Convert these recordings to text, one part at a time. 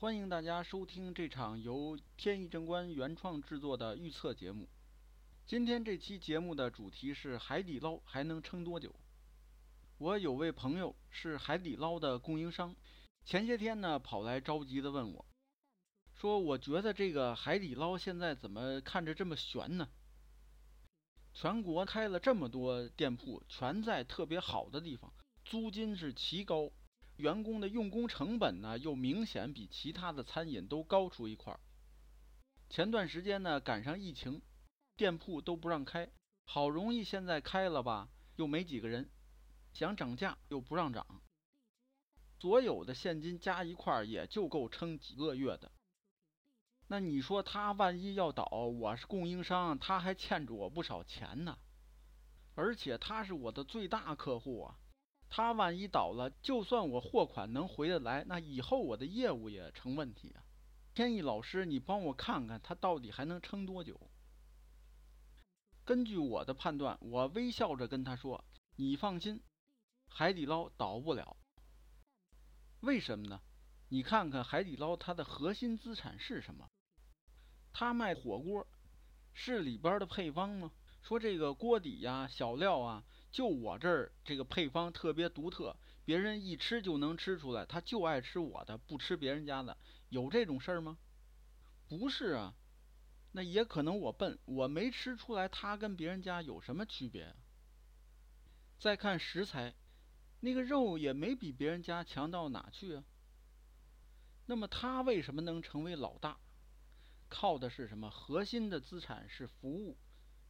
欢迎大家收听这场由天意正观原创制作的预测节目。今天这期节目的主题是海底捞还能撑多久？我有位朋友是海底捞的供应商，前些天呢跑来着急的问我，说我觉得这个海底捞现在怎么看着这么悬呢？全国开了这么多店铺，全在特别好的地方，租金是奇高，员工的用工成本呢又明显比其他的餐饮都高出一块儿。前段时间呢赶上疫情。店铺都不让开，好容易现在开了吧，又没几个人，想涨价又不让涨，所有的现金加一块儿也就够撑几个月的。那你说他万一要倒，我是供应商，他还欠着我不少钱呢，而且他是我的最大客户啊，他万一倒了，就算我货款能回得来，那以后我的业务也成问题啊。天意老师，你帮我看看他到底还能撑多久？根据我的判断，我微笑着跟他说：“你放心，海底捞倒不了。为什么呢？你看看海底捞它的核心资产是什么？他卖火锅，是里边的配方吗？说这个锅底呀、小料啊，就我这儿这个配方特别独特，别人一吃就能吃出来，他就爱吃我的，不吃别人家的，有这种事儿吗？不是啊。”那也可能我笨，我没吃出来它跟别人家有什么区别。再看食材，那个肉也没比别人家强到哪去啊。那么他为什么能成为老大？靠的是什么？核心的资产是服务，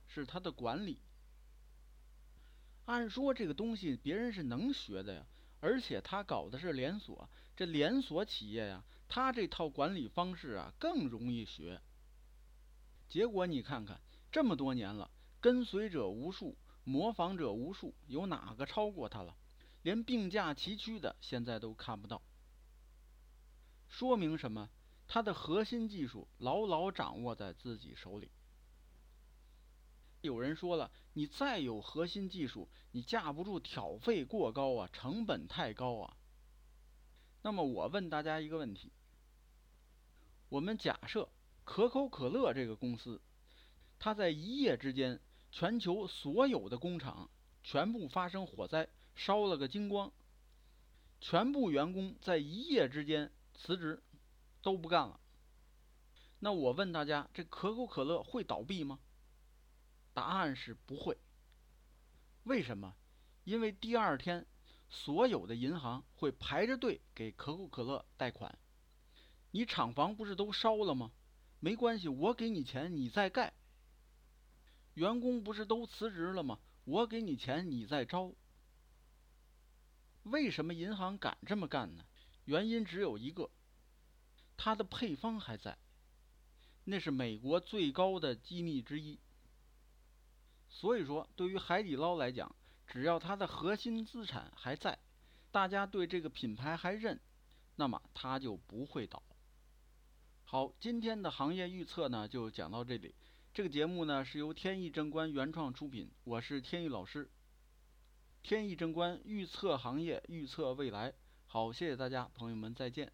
是他的管理。按说这个东西别人是能学的呀，而且他搞的是连锁，这连锁企业呀，他这套管理方式啊更容易学。结果你看看，这么多年了，跟随者无数，模仿者无数，有哪个超过他了？连并驾齐驱的现在都看不到。说明什么？他的核心技术牢牢掌握在自己手里。有人说了，你再有核心技术，你架不住挑费过高啊，成本太高啊。那么我问大家一个问题：我们假设。可口可乐这个公司，它在一夜之间，全球所有的工厂全部发生火灾，烧了个精光，全部员工在一夜之间辞职，都不干了。那我问大家，这可口可乐会倒闭吗？答案是不会。为什么？因为第二天，所有的银行会排着队给可口可乐贷款。你厂房不是都烧了吗？没关系，我给你钱，你再盖。员工不是都辞职了吗？我给你钱，你再招。为什么银行敢这么干呢？原因只有一个，它的配方还在，那是美国最高的机密之一。所以说，对于海底捞来讲，只要它的核心资产还在，大家对这个品牌还认，那么它就不会倒。好，今天的行业预测呢就讲到这里。这个节目呢是由天意正观原创出品，我是天意老师。天意正观预测行业，预测未来。好，谢谢大家，朋友们再见。